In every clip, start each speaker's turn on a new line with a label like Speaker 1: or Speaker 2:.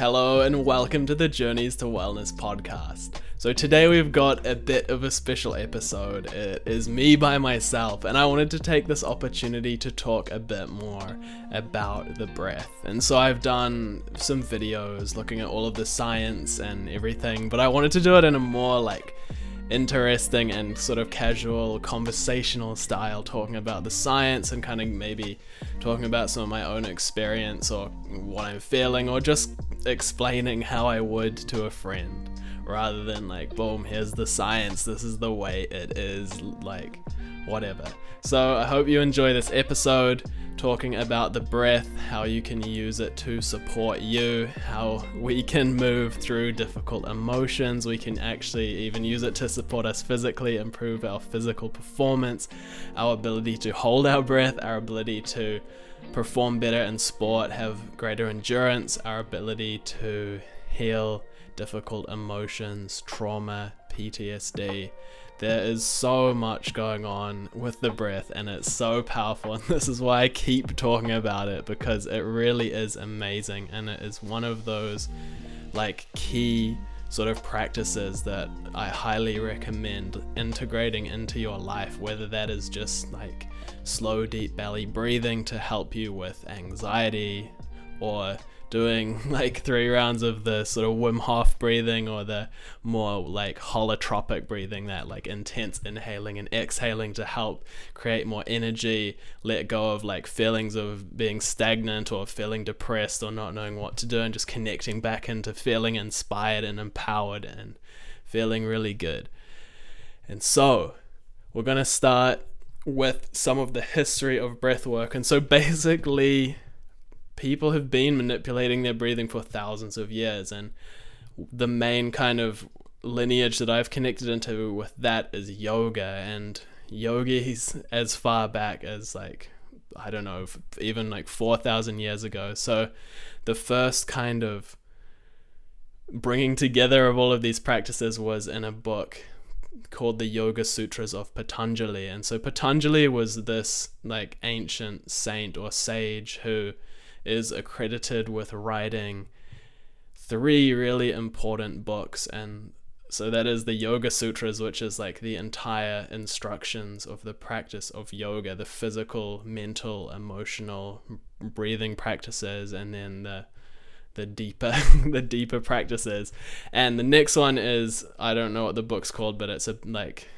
Speaker 1: Hello and welcome to the Journeys to Wellness podcast. So, today we've got a bit of a special episode. It is me by myself, and I wanted to take this opportunity to talk a bit more about the breath. And so, I've done some videos looking at all of the science and everything, but I wanted to do it in a more like interesting and sort of casual conversational style talking about the science and kind of maybe talking about some of my own experience or what I'm feeling or just explaining how I would to a friend rather than like boom here's the science this is the way it is like whatever so I hope you enjoy this episode talking about the breath, how you can use it to support you, how we can move through difficult emotions. We can actually even use it to support us physically, improve our physical performance, our ability to hold our breath, our ability to perform better in sport, have greater endurance, our ability to heal difficult emotions, trauma, PTSD there is so much going on with the breath, and it's so powerful. And this is why I keep talking about it because it really is amazing, and it is one of those like key sort of practices that I highly recommend integrating into your life, whether that is just like slow, deep belly breathing to help you with anxiety or doing like three rounds of the sort of Wim Hof breathing or the more like holotropic breathing, that like intense inhaling and exhaling to help create more energy, let go of like feelings of being stagnant or feeling depressed or not knowing what to do, and just connecting back into feeling inspired and empowered and feeling really good. And so, we're going to start with some of the history of breath work. And so, basically, people have been manipulating their breathing for thousands of years and the main kind of lineage that I've connected into with that is yoga and yogis as far back as like I don't know even like 4000 years ago. So the first kind of bringing together of all of these practices was in a book called the Yoga Sutras of Patanjali. And so Patanjali was this like ancient saint or sage who is accredited with writing three really important books and so that is the Yoga Sutras, which is like the entire instructions of the practice of yoga, the physical, mental, emotional, breathing practices, and then the the deeper the deeper practices. And the next one is I don't know what the book's called, but it's a like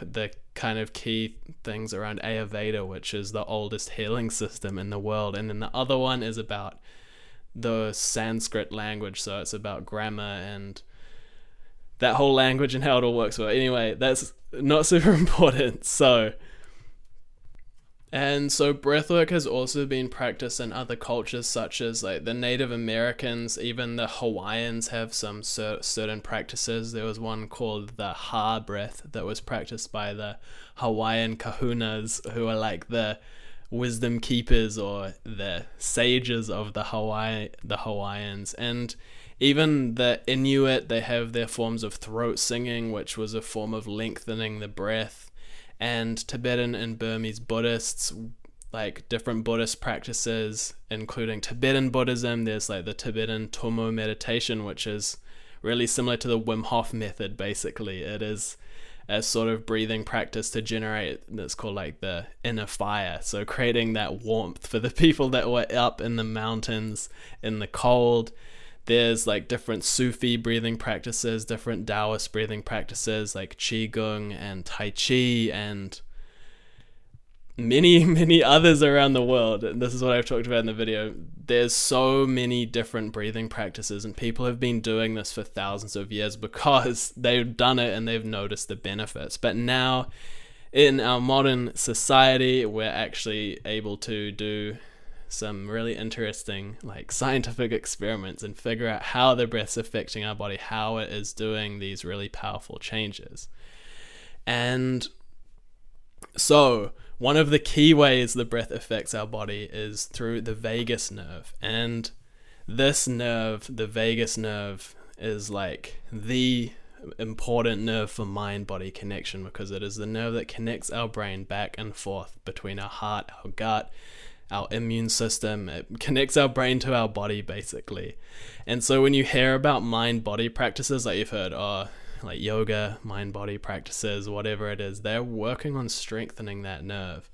Speaker 1: the kind of key things around Ayurveda, which is the oldest healing system in the world. And then the other one is about the Sanskrit language. So it's about grammar and that whole language and how it all works. Well, anyway, that's not super important. So and so breathwork has also been practiced in other cultures, such as like the Native Americans, even the Hawaiians have some cer- certain practices. There was one called the Ha breath that was practiced by the Hawaiian kahunas, who are like the wisdom keepers or the sages of the Hawaii the Hawaiians. And even the Inuit, they have their forms of throat singing, which was a form of lengthening the breath and Tibetan and Burmese Buddhists, like different Buddhist practices, including Tibetan Buddhism. There's like the Tibetan Tummo meditation, which is really similar to the Wim Hof method, basically. It is a sort of breathing practice to generate that's called like the inner fire. So creating that warmth for the people that were up in the mountains in the cold there's like different Sufi breathing practices, different Taoist breathing practices like Qigong and Tai Chi and many, many others around the world. And this is what I've talked about in the video. There's so many different breathing practices, and people have been doing this for thousands of years because they've done it and they've noticed the benefits. But now, in our modern society, we're actually able to do some really interesting like scientific experiments and figure out how the breath's affecting our body, how it is doing these really powerful changes. And so, one of the key ways the breath affects our body is through the vagus nerve. And this nerve, the vagus nerve, is like the important nerve for mind body connection because it is the nerve that connects our brain back and forth between our heart, our gut, our immune system. It connects our brain to our body, basically. And so when you hear about mind body practices, like you've heard, oh, like yoga, mind body practices, whatever it is, they're working on strengthening that nerve.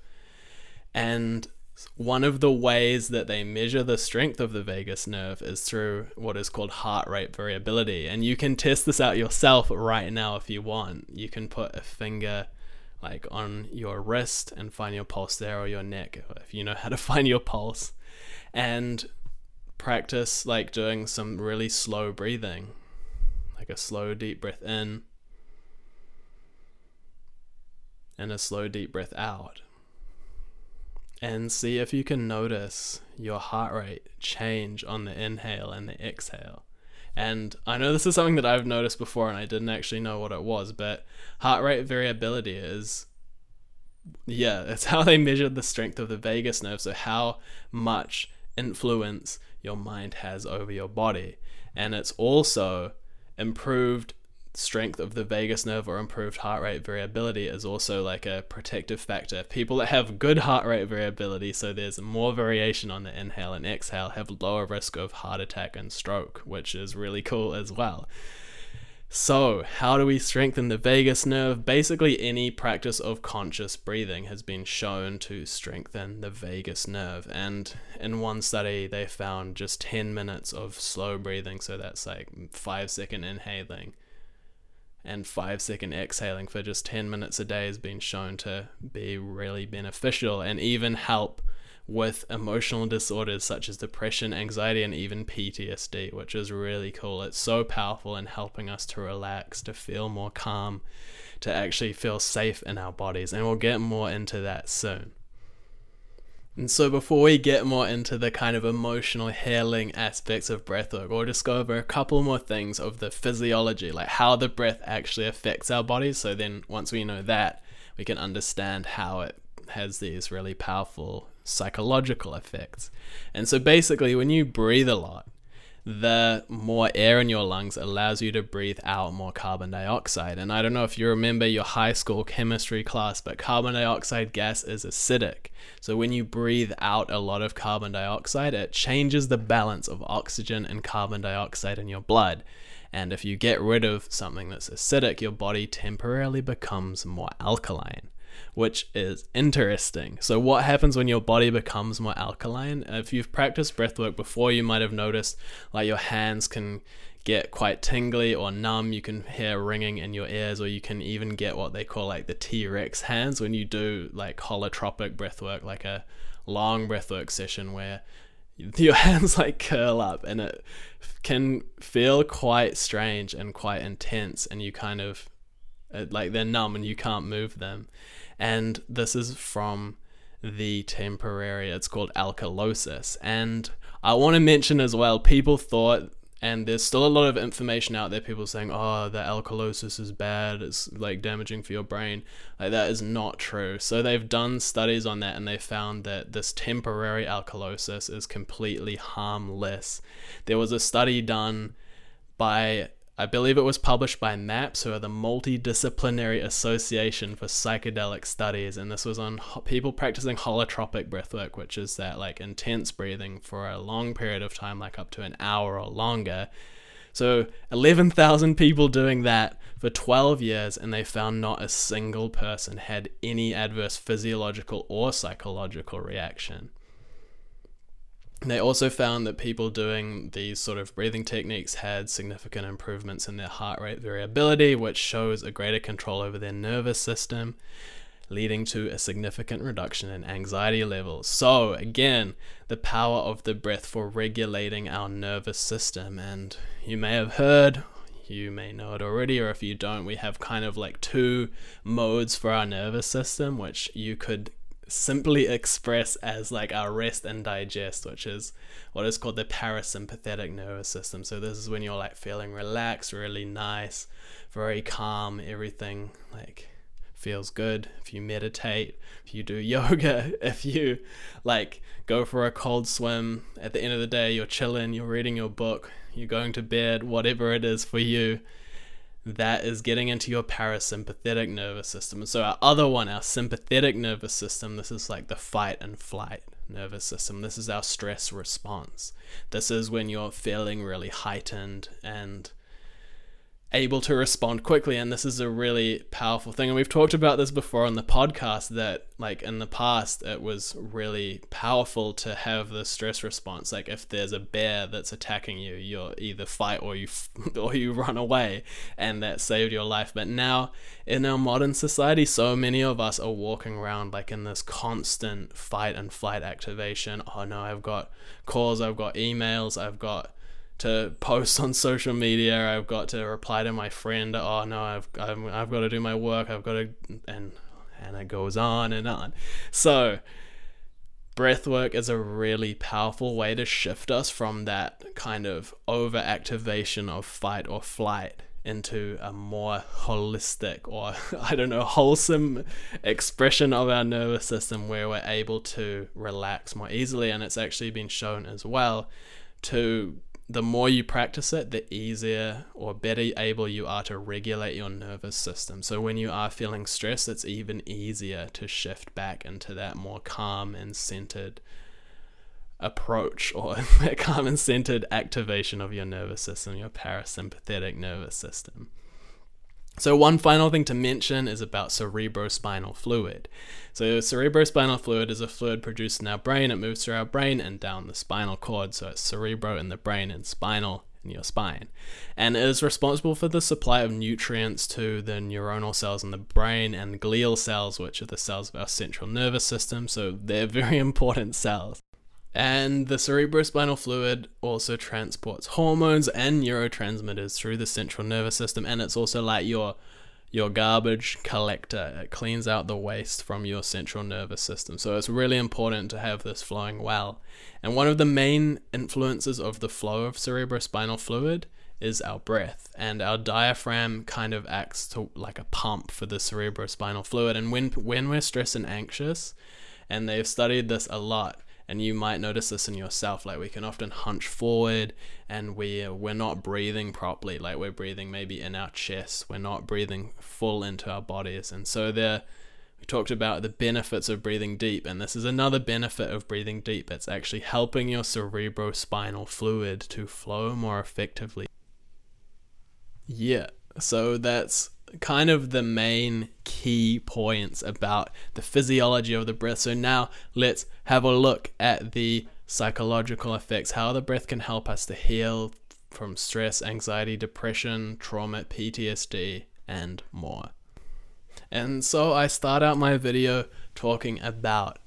Speaker 1: And one of the ways that they measure the strength of the vagus nerve is through what is called heart rate variability. And you can test this out yourself right now if you want. You can put a finger like on your wrist and find your pulse there or your neck if you know how to find your pulse and practice like doing some really slow breathing like a slow deep breath in and a slow deep breath out and see if you can notice your heart rate change on the inhale and the exhale. And I know this is something that I've noticed before and I didn't actually know what it was, but heart rate variability is yeah, it's how they measure the strength of the vagus nerve, so how much influence your mind has over your body. And it's also improved strength of the vagus nerve or improved heart rate variability is also like a protective factor. People that have good heart rate variability, so there's more variation on the inhale and exhale, have lower risk of heart attack and stroke, which is really cool as well. So, how do we strengthen the vagus nerve? Basically, any practice of conscious breathing has been shown to strengthen the vagus nerve. And in one study, they found just 10 minutes of slow breathing, so that's like five second inhaling and five second exhaling for just 10 minutes a day has been shown to be really beneficial and even help with emotional disorders such as depression, anxiety, and even PTSD, which is really cool. It's so powerful in helping us to relax, to feel more calm, to actually feel safe in our bodies. And we'll get more into that soon. And so, before we get more into the kind of emotional healing aspects of breathwork, we'll just go over a couple more things of the physiology, like how the breath actually affects our bodies. So, then once we know that, we can understand how it has these really powerful psychological effects. And so, basically, when you breathe a lot, the more air in your lungs allows you to breathe out more carbon dioxide. And I don't know if you remember your high school chemistry class, but carbon dioxide gas is acidic. So when you breathe out a lot of carbon dioxide, it changes the balance of oxygen and carbon dioxide in your blood. And if you get rid of something that's acidic, your body temporarily becomes more alkaline which is interesting. So, what happens when your body becomes more alkaline? If you've practiced breathwork before, you might have noticed like your hands can get quite tingly or numb. You can hear ringing in your ears, or you can even get what they call like the T Rex hands when you do like holotropic breathwork, like a long breathwork session where your hands like curl up and it can feel quite strange and quite intense, and you kind of like they're numb and you can't move them and this is from the temporary, it's called alkalosis. And I want to mention as well, people thought, and there's still a lot of information out there, people saying, oh, the alkalosis is bad, it's like damaging for your brain. Like, that is not true. So, they've done studies on that and they found that this temporary alkalosis is completely harmless. There was a study done by I believe it was published by MAPS, who are the Multidisciplinary Association for Psychedelic Studies, and this was on ho- people practicing holotropic breathwork, which is that like intense breathing for a long period of time, like up to an hour or longer. So 11,000 people doing that for 12 years, and they found not a single person had any adverse physiological or psychological reaction. They also found that people doing these sort of breathing techniques had significant improvements in their heart rate variability, which shows a greater control over their nervous system, leading to a significant reduction in anxiety levels. So, again, the power of the breath for regulating our nervous system. And you may have heard, you may know it already, or if you don't, we have kind of like two modes for our nervous system, which you could simply express as like our rest and digest, which is what is called the parasympathetic nervous system. So this is when you're like feeling relaxed, really nice, very calm, everything like feels good. If you meditate, if you do yoga, if you like go for a cold swim, at the end of the day you're chilling, you're reading your book, you're going to bed, whatever it is for you that is getting into your parasympathetic nervous system. So our other one, our sympathetic nervous system, this is like the fight and flight nervous system. This is our stress response. This is when you're feeling really heightened and able to respond quickly and this is a really powerful thing. And we've talked about this before on the podcast that like in the past it was really powerful to have the stress response. Like if there's a bear that's attacking you you're either fight or you or you run away and that saved your life. But now in our modern society so many of us are walking around like in this constant fight and flight activation. Oh no I've got calls I've got emails I've got to post on social media. I've got to reply to my friend. Oh no, I've I've, I've got to do my work. I've got to and and it goes on and on. So breathwork is a really powerful way to shift us from that kind of overactivation of fight or flight into a more holistic or I don't know wholesome expression of our nervous system where we're able to relax more easily and it's actually been shown as well to the more you practice it, the easier or better able you are to regulate your nervous system. So when you are feeling stressed, it's even easier to shift back into that more calm and centered approach or that calm and centered activation of your nervous system, your parasympathetic nervous system. So, one final thing to mention is about cerebrospinal fluid. So, cerebrospinal fluid is a fluid produced in our brain. It moves through our brain and down the spinal cord. So, it's cerebro in the brain and spinal in your spine. And it is responsible for the supply of nutrients to the neuronal cells in the brain and glial cells, which are the cells of our central nervous system. So, they're very important cells. And the cerebrospinal fluid also transports hormones and neurotransmitters through the central nervous system, and it's also like your your garbage collector. It cleans out the waste from your central nervous system. So it's really important to have this flowing well. And one of the main influences of the flow of cerebrospinal fluid is our breath. And our diaphragm kind of acts to like a pump for the cerebrospinal fluid. And when when we're stressed and anxious, and they've studied this a lot, and you might notice this in yourself like we can often hunch forward and we we're not breathing properly like we're breathing maybe in our chest we're not breathing full into our bodies. And so there we talked about the benefits of breathing deep and this is another benefit of breathing deep. It's actually helping your cerebrospinal fluid to flow more effectively. Yeah so that's kind of the main key points about the physiology of the breath. So now let's have a look at the psychological effects, how the breath can help us to heal from stress, anxiety, depression, trauma, PTSD, and more. And so I start out my video talking about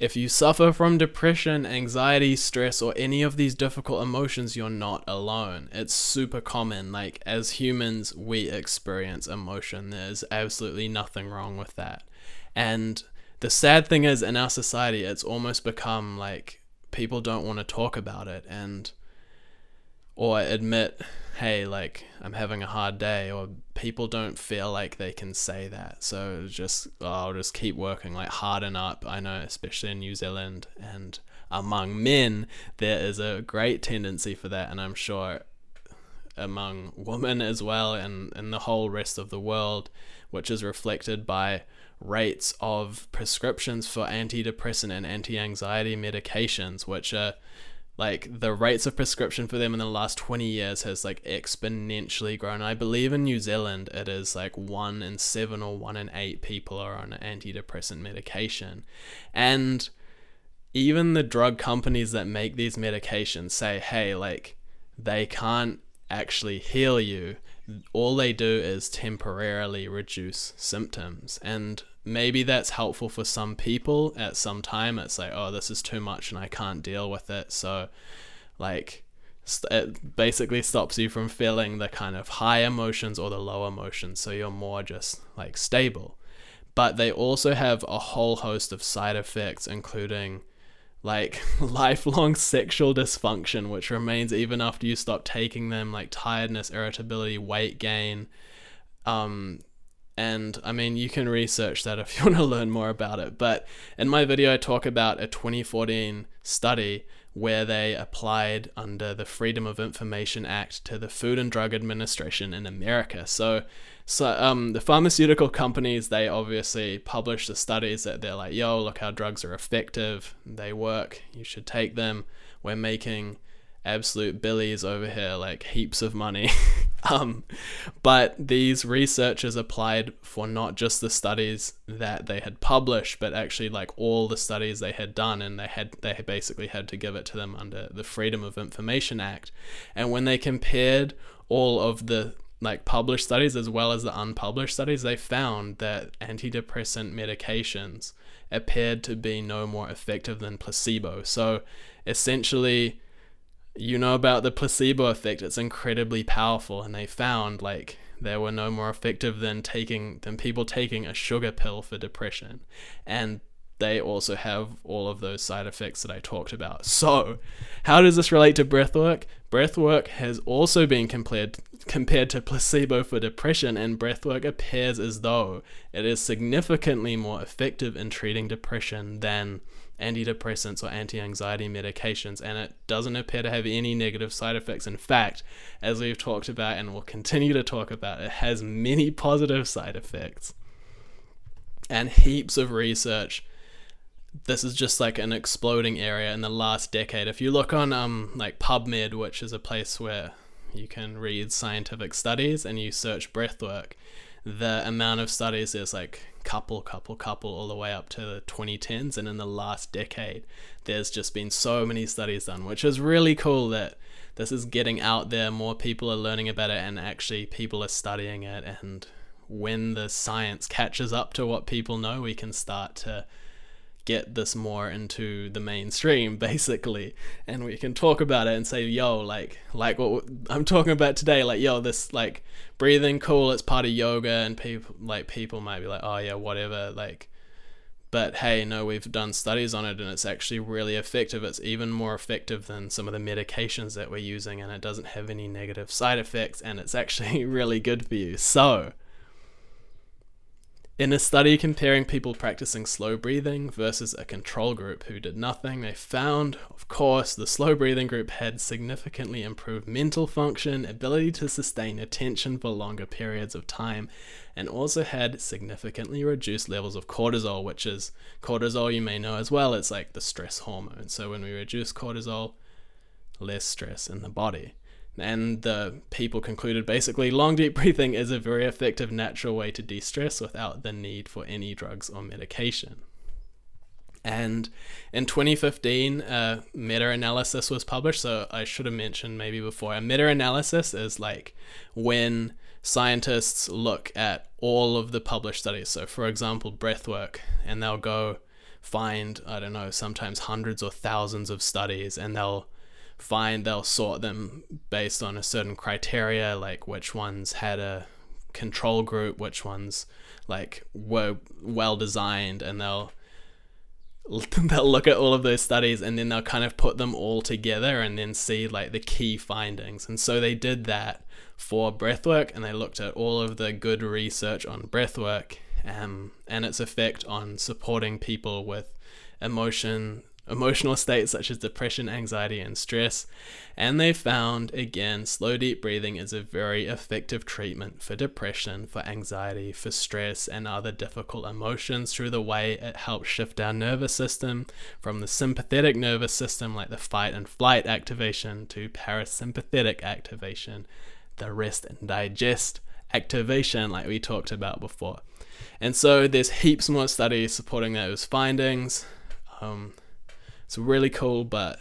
Speaker 1: if you suffer from depression, anxiety, stress, or any of these difficult emotions, you're not alone. It's super common. Like, as humans, we experience emotion. There's absolutely nothing wrong with that. And the sad thing is, in our society, it's almost become like people don't want to talk about it and or admit hey, like I'm having a hard day, or people don't feel like they can say that. So just oh, I'll just keep working, like harden up. I know, especially in New Zealand and among men, there is a great tendency for that, and I'm sure among women as well, and in the whole rest of the world, which is reflected by rates of prescriptions for antidepressant and anti-anxiety medications, which are like the rates of prescription for them in the last 20 years has like exponentially grown. I believe in New Zealand it is like 1 in 7 or 1 in 8 people are on antidepressant medication. And even the drug companies that make these medications say, "Hey, like they can't actually heal you. All they do is temporarily reduce symptoms." And maybe that's helpful for some people at some time. It's like oh this is too much and i can't deal with it. So like it basically stops you from feeling the kind of high emotions or the low emotions. So you're more just like stable. But they also have a whole host of side effects including like lifelong sexual dysfunction which remains even after you stop taking them like tiredness irritability weight gain um And I mean, you can research that if you want to learn more about it. But in my video, I talk about a 2014 study where they applied under the Freedom of Information Act to the Food and Drug Administration in America. So, so um, the pharmaceutical companies they obviously publish the studies that they're like, "Yo, look how drugs are effective. They work. You should take them. We're making." Absolute billies over here, like heaps of money. um, but these researchers applied for not just the studies that they had published, but actually like all the studies they had done, and they had they basically had to give it to them under the Freedom of Information Act. And when they compared all of the like published studies as well as the unpublished studies, they found that antidepressant medications appeared to be no more effective than placebo. So essentially, you know about the placebo effect. It's incredibly powerful, and they found like they were no more effective than taking than people taking a sugar pill for depression, and they also have all of those side effects that I talked about. So, how does this relate to breathwork? Breathwork has also been compared compared to placebo for depression, and breathwork appears as though it is significantly more effective in treating depression than antidepressants or anti anxiety medications, and it doesn't appear to have any negative side effects. In fact, as we've talked about and will continue to talk about, it has many positive side effects and heaps of research. This is just like an exploding area in the last decade. If you look on um like PubMed, which is a place where you can read scientific studies and you search breathwork, the amount of studies is like couple, couple, couple, all the way up to the 2010s. And in the last decade, there's just been so many studies done, which is really cool that this is getting out there. More people are learning about it, and actually, people are studying it. And when the science catches up to what people know, we can start to get this more into the mainstream basically. And we can talk about it and say yo like like what I'm talking about today like yo this like breathing cool it's part of yoga and people like people might be like oh yeah whatever like but hey no we've done studies on it and it's actually really effective. It's even more effective than some of the medications that we're using and it doesn't have any negative side effects and it's actually really good for you. So in a study comparing people practicing slow breathing versus a control group who did nothing, they found, of course, the slow breathing group had significantly improved mental function, ability to sustain attention for longer periods of time, and also had significantly reduced levels of cortisol, which is cortisol, you may know as well, it's like the stress hormone. So when we reduce cortisol, less stress in the body. And the people concluded basically long deep breathing is a very effective natural way to de stress without the need for any drugs or medication. And in 2015, a meta analysis was published. So I should have mentioned maybe before a meta analysis is like when scientists look at all of the published studies. So, for example, breathwork, and they'll go find, I don't know, sometimes hundreds or thousands of studies, and they'll find they'll sort them based on a certain criteria, like which ones had a control group, which ones like were well designed, and they'll they'll look at all of those studies and then they'll kind of put them all together and then see like the key findings. And so they did that for breathwork and they looked at all of the good research on breathwork um, and its effect on supporting people with emotion emotional states such as depression, anxiety, and stress. And they found, again, slow deep breathing is a very effective treatment for depression, for anxiety, for stress, and other difficult emotions through the way it helps shift our nervous system from the sympathetic nervous system, like the fight and flight activation, to parasympathetic activation, the rest and digest activation, like we talked about before. And so there's heaps more studies supporting those findings. Um, it's really cool, but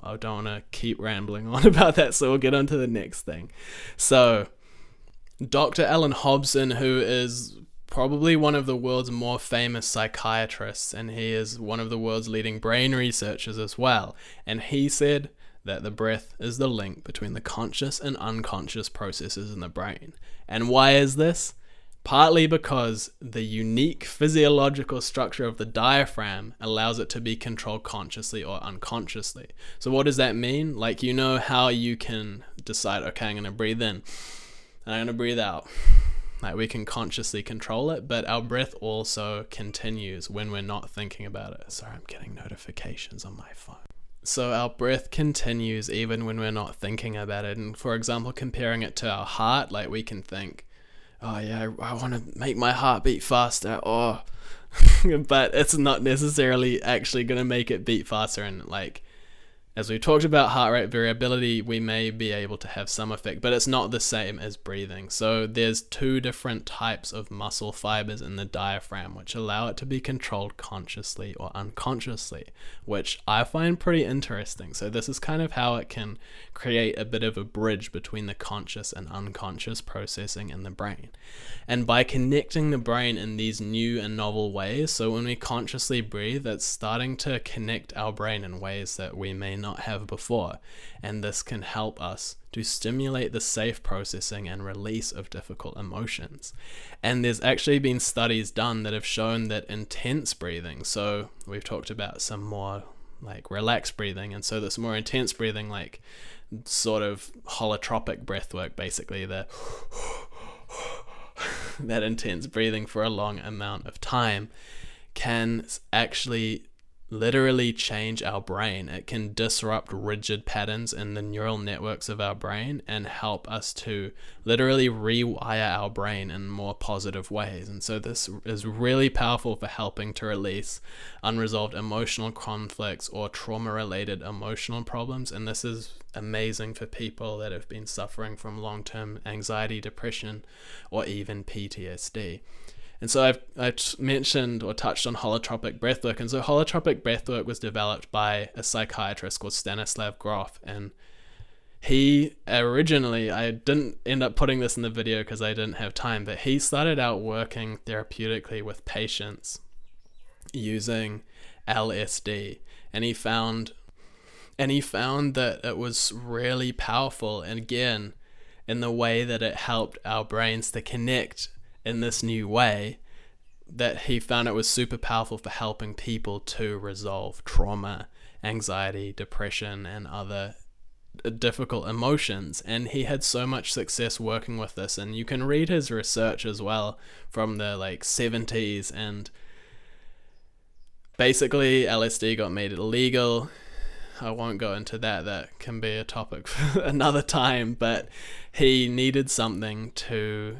Speaker 1: I don't want to keep rambling on about that, so we'll get on to the next thing. So, Dr. Allan Hobson, who is probably one of the world's more famous psychiatrists, and he is one of the world's leading brain researchers as well, and he said that the breath is the link between the conscious and unconscious processes in the brain. And why is this? Partly because the unique physiological structure of the diaphragm allows it to be controlled consciously or unconsciously. So, what does that mean? Like, you know how you can decide, okay, I'm going to breathe in and I'm going to breathe out. like we can consciously control it, but our breath also continues when we're not thinking about it. Sorry, I'm getting notifications on my phone. So our breath continues even when we're not thinking about it. And for example, comparing it to our heart, like we can think, oh yeah, I, I want to make my heart beat faster. Oh, but it's not necessarily actually going to make it beat faster. And like as we talked about heart rate variability, we may be able to have some effect, but it's not the same as breathing. So there's two different types of muscle fibers in the diaphragm which allow it to be controlled consciously or unconsciously, which I find pretty interesting. So this is kind of how it can create a bit of a bridge between the conscious and unconscious processing in the brain. And by connecting the brain in these new and novel ways, so when we consciously breathe, it's starting to connect our brain in ways that we may not not have before, and this can help us to stimulate the safe processing and release of difficult emotions. And there's actually been studies done that have shown that intense breathing, so we've talked about some more like relaxed breathing, and so this more intense breathing, like sort of holotropic breath work, basically, the that intense breathing for a long amount of time can actually literally change our brain. It can disrupt rigid patterns in the neural networks of our brain and help us to literally rewire our brain in more positive ways. And so, this is really powerful for helping to release unresolved emotional conflicts or trauma related emotional problems. And this is amazing for people that have been suffering from long term anxiety, depression, or even PTSD. And so I've, I mentioned or touched on holotropic breathwork. And so holotropic breathwork was developed by a psychiatrist called Stanislav Grof. And he originally, I didn't end up putting this in the video because I didn't have time, but he started out working therapeutically with patients using LSD. And he found and he found that it was really powerful and again in the way that it helped our brains to connect in this new way that he found it was super powerful for helping people to resolve trauma, anxiety, depression, and other difficult emotions. And he had so much success working with this. And you can read his research as well from the like 70s. And basically, LSD got made illegal. I won't go into that. That can be a topic for another time. But he needed something to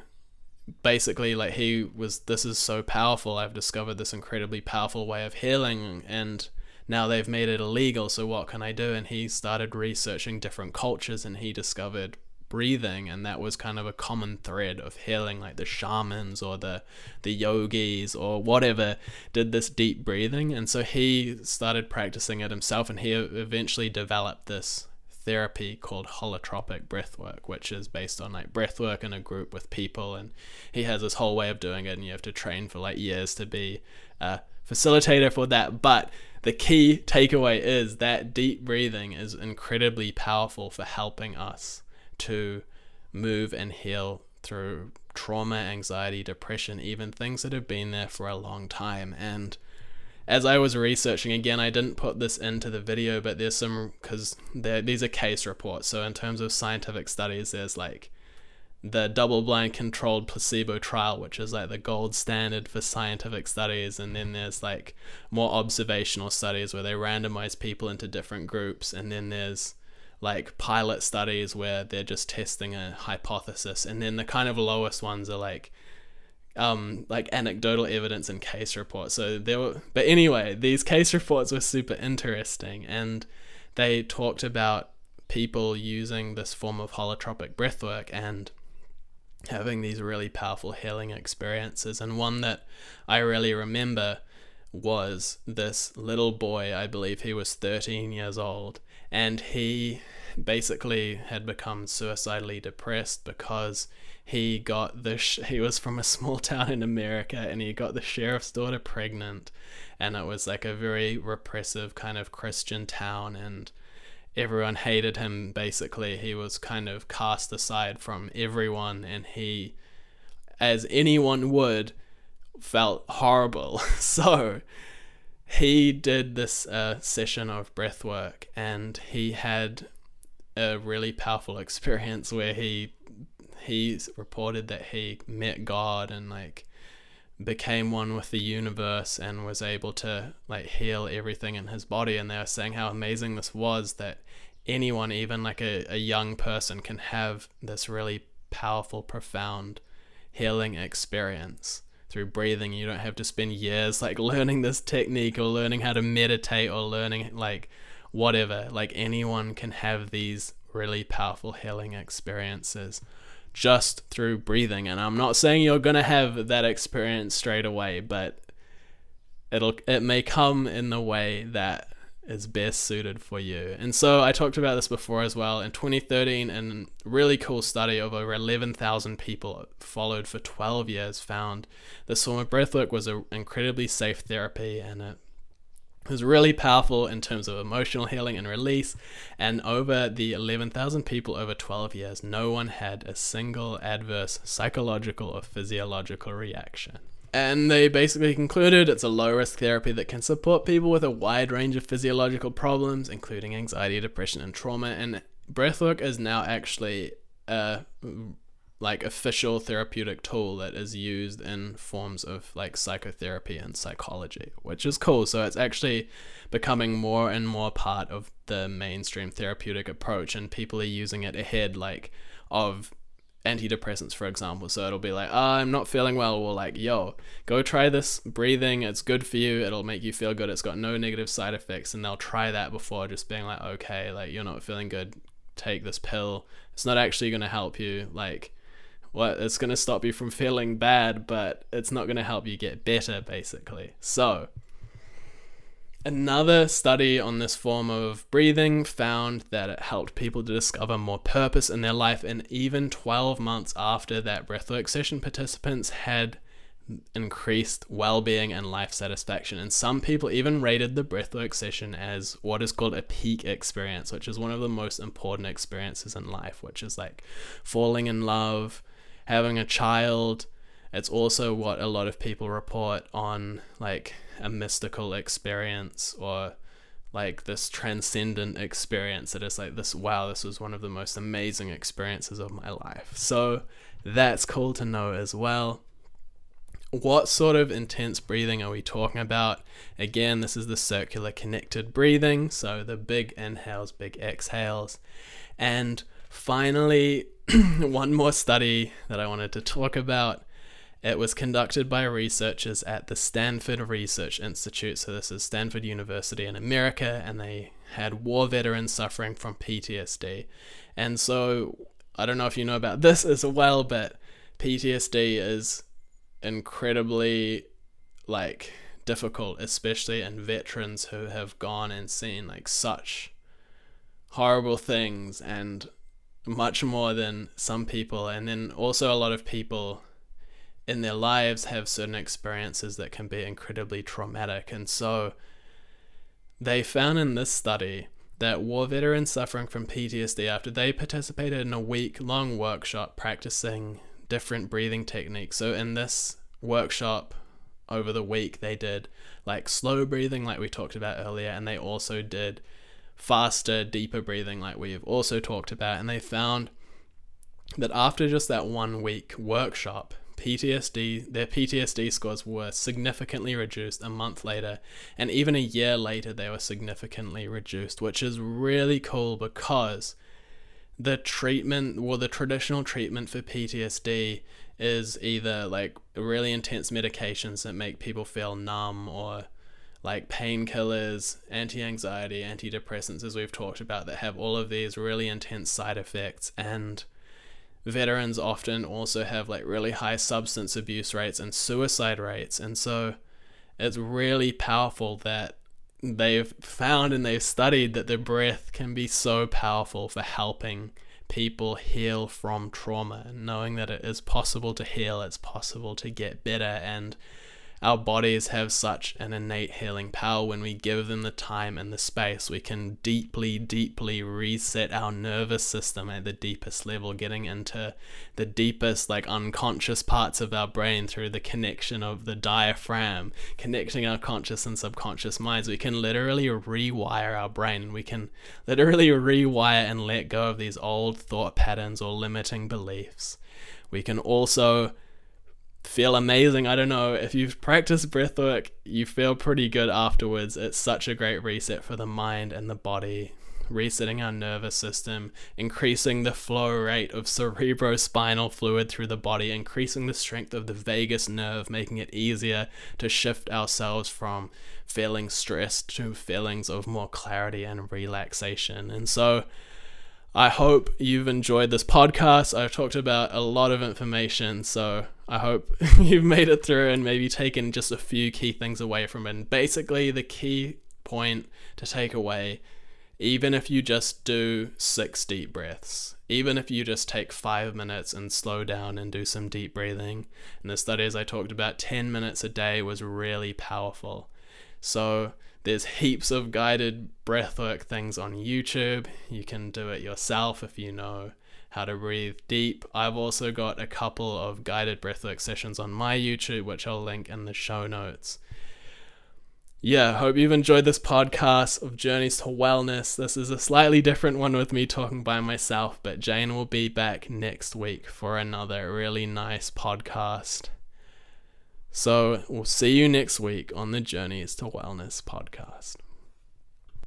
Speaker 1: basically like he was this is so powerful i've discovered this incredibly powerful way of healing and now they've made it illegal so what can i do? And he started researching different cultures and he discovered breathing and that was kind of a common thread of healing like the shamans or the the yogis or whatever did this deep breathing. And so he started practicing it himself and he eventually developed this therapy called holotropic breathwork, which is based on like breathwork in a group with people. And he has this whole way of doing it, and you have to train for like years to be a facilitator for that. But the key takeaway is that deep breathing is incredibly powerful for helping us to move and heal through trauma, anxiety, depression, even things that have been there for a long time. And as I was researching again, I didn't put this into the video, but there's some because these are case reports. So in terms of scientific studies, there's like the double-blind controlled placebo trial, which is like the gold standard for scientific studies, and then there's like more observational studies where they randomize people into different groups, and then there's like pilot studies where they're just testing a hypothesis, and then the kind of lowest ones are like um, like anecdotal evidence and case reports. So there were, but anyway, these case reports were super interesting, and they talked about people using this form of holotropic breathwork and having these really powerful healing experiences. And one that I really remember was this little boy. I believe he was 13 years old, and he basically had become suicidally depressed because he got the sh- he was from a small town in America and he got the sheriff's daughter pregnant. And it was like a very repressive kind of Christian town and everyone hated him basically. He was kind of cast aside from everyone and he as anyone would felt horrible. So he did this uh, session of breath work and he had a really powerful experience where he he's reported that he met God and like became one with the universe and was able to like heal everything in his body. And they were saying how amazing this was that anyone even like a, a young person can have this really powerful profound healing experience through breathing. You don't have to spend years like learning this technique or learning how to meditate or learning like whatever like anyone can have these really powerful healing experiences just through breathing. And I'm not saying you're going to have that experience straight away, but it'll it may come in the way that is best suited for you. And so I talked about this before as well. In 2013, a really cool study of over 11,000 people followed for 12 years found this form of breathwork was an incredibly safe therapy and it was really powerful in terms of emotional healing and release. And over the 11,000 people over 12 years, no one had a single adverse psychological or physiological reaction. And they basically concluded it's a low risk therapy that can support people with a wide range of physiological problems, including anxiety, depression, and trauma. And breathwork is now actually a like official therapeutic tool that is used in forms of like psychotherapy and psychology, which is cool. So it's actually becoming more and more part of the mainstream therapeutic approach, and people are using it ahead like of antidepressants, for example. So it'll be like, oh, I'm not feeling well. Or like, yo, go try this breathing. It's good for you. It'll make you feel good. It's got no negative side effects. And they'll try that before just being like, okay, like you're not feeling good. Take this pill. It's not actually going to help you. Like, what it's going to stop you from feeling bad, but it's not going to help you get better, basically. So, another study on this form of breathing found that it helped people to discover more purpose in their life, and even 12 months after that breathwork session, participants had increased well-being and life satisfaction and some people even rated the breathwork session as what is called a peak experience which is one of the most important experiences in life which is like falling in love having a child. It's also what a lot of people report on like a mystical experience or like this transcendent experience. That is like this wow this was one of the most amazing experiences of my life. So that's cool to know as well. What sort of intense breathing are we talking about? Again this is the circular connected breathing so the big inhales big exhales. And finally one more study that I wanted to talk about. It was conducted by researchers at the Stanford Research Institute. So, this is Stanford University in America, and they had war veterans suffering from PTSD. And so, I don't know if you know about this as well, but PTSD is incredibly like difficult, especially in veterans who have gone and seen like such horrible things and much more than some people. And then also, a lot of people in their lives have certain experiences that can be incredibly traumatic. And so, they found in this study that war veterans suffering from PTSD, after they participated in a week long workshop practicing different breathing techniques. So, in this workshop, over the week, they did like slow breathing, like we talked about earlier, and they also did faster, deeper breathing, like we've also talked about. And they found that after just that one week workshop, PTSD, their PTSD scores were significantly reduced a month later, and even a year later, they were significantly reduced, which is really cool because the treatment, well, the traditional treatment for PTSD is either like really intense medications that make people feel numb or like painkillers, anti anxiety, antidepressants, as we've talked about, that have all of these really intense side effects. And veterans often also have like really high substance abuse rates and suicide rates. And so it's really powerful that they've found and they've studied that the breath can be so powerful for helping people heal from trauma and knowing that it is possible to heal, it's possible to get better. And our bodies have such an innate healing power when we give them the time and the space. We can deeply, deeply reset our nervous system at the deepest level, getting into the deepest, like unconscious parts of our brain through the connection of the diaphragm, connecting our conscious and subconscious minds. We can literally rewire our brain. We can literally rewire and let go of these old thought patterns or limiting beliefs. We can also feel amazing. I don't know if you've practiced breathwork, you feel pretty good afterwards. It's such a great reset for the mind and the body, resetting our nervous system, increasing the flow rate of cerebrospinal fluid through the body, increasing the strength of the vagus nerve, making it easier to shift ourselves from feeling stressed to feelings of more clarity and relaxation. And so I hope you've enjoyed this podcast. I've talked about a lot of information, so I hope you've made it through and maybe taken just a few key things away from it. And basically, the key point to take away, even if you just do six deep breaths, even if you just take five minutes and slow down and do some deep breathing, in the studies I talked about, 10 minutes a day was really powerful. So, there's heaps of guided breathwork things on YouTube. You can do it yourself if you know how to breathe deep. I've also got a couple of guided breathwork sessions on my YouTube, which I'll link in the show notes. Yeah, hope you've enjoyed this podcast of Journeys to Wellness. This is a slightly different one with me talking by myself, but Jane will be back next week for another really nice podcast. So we'll see you next week on the Journeys to Wellness podcast.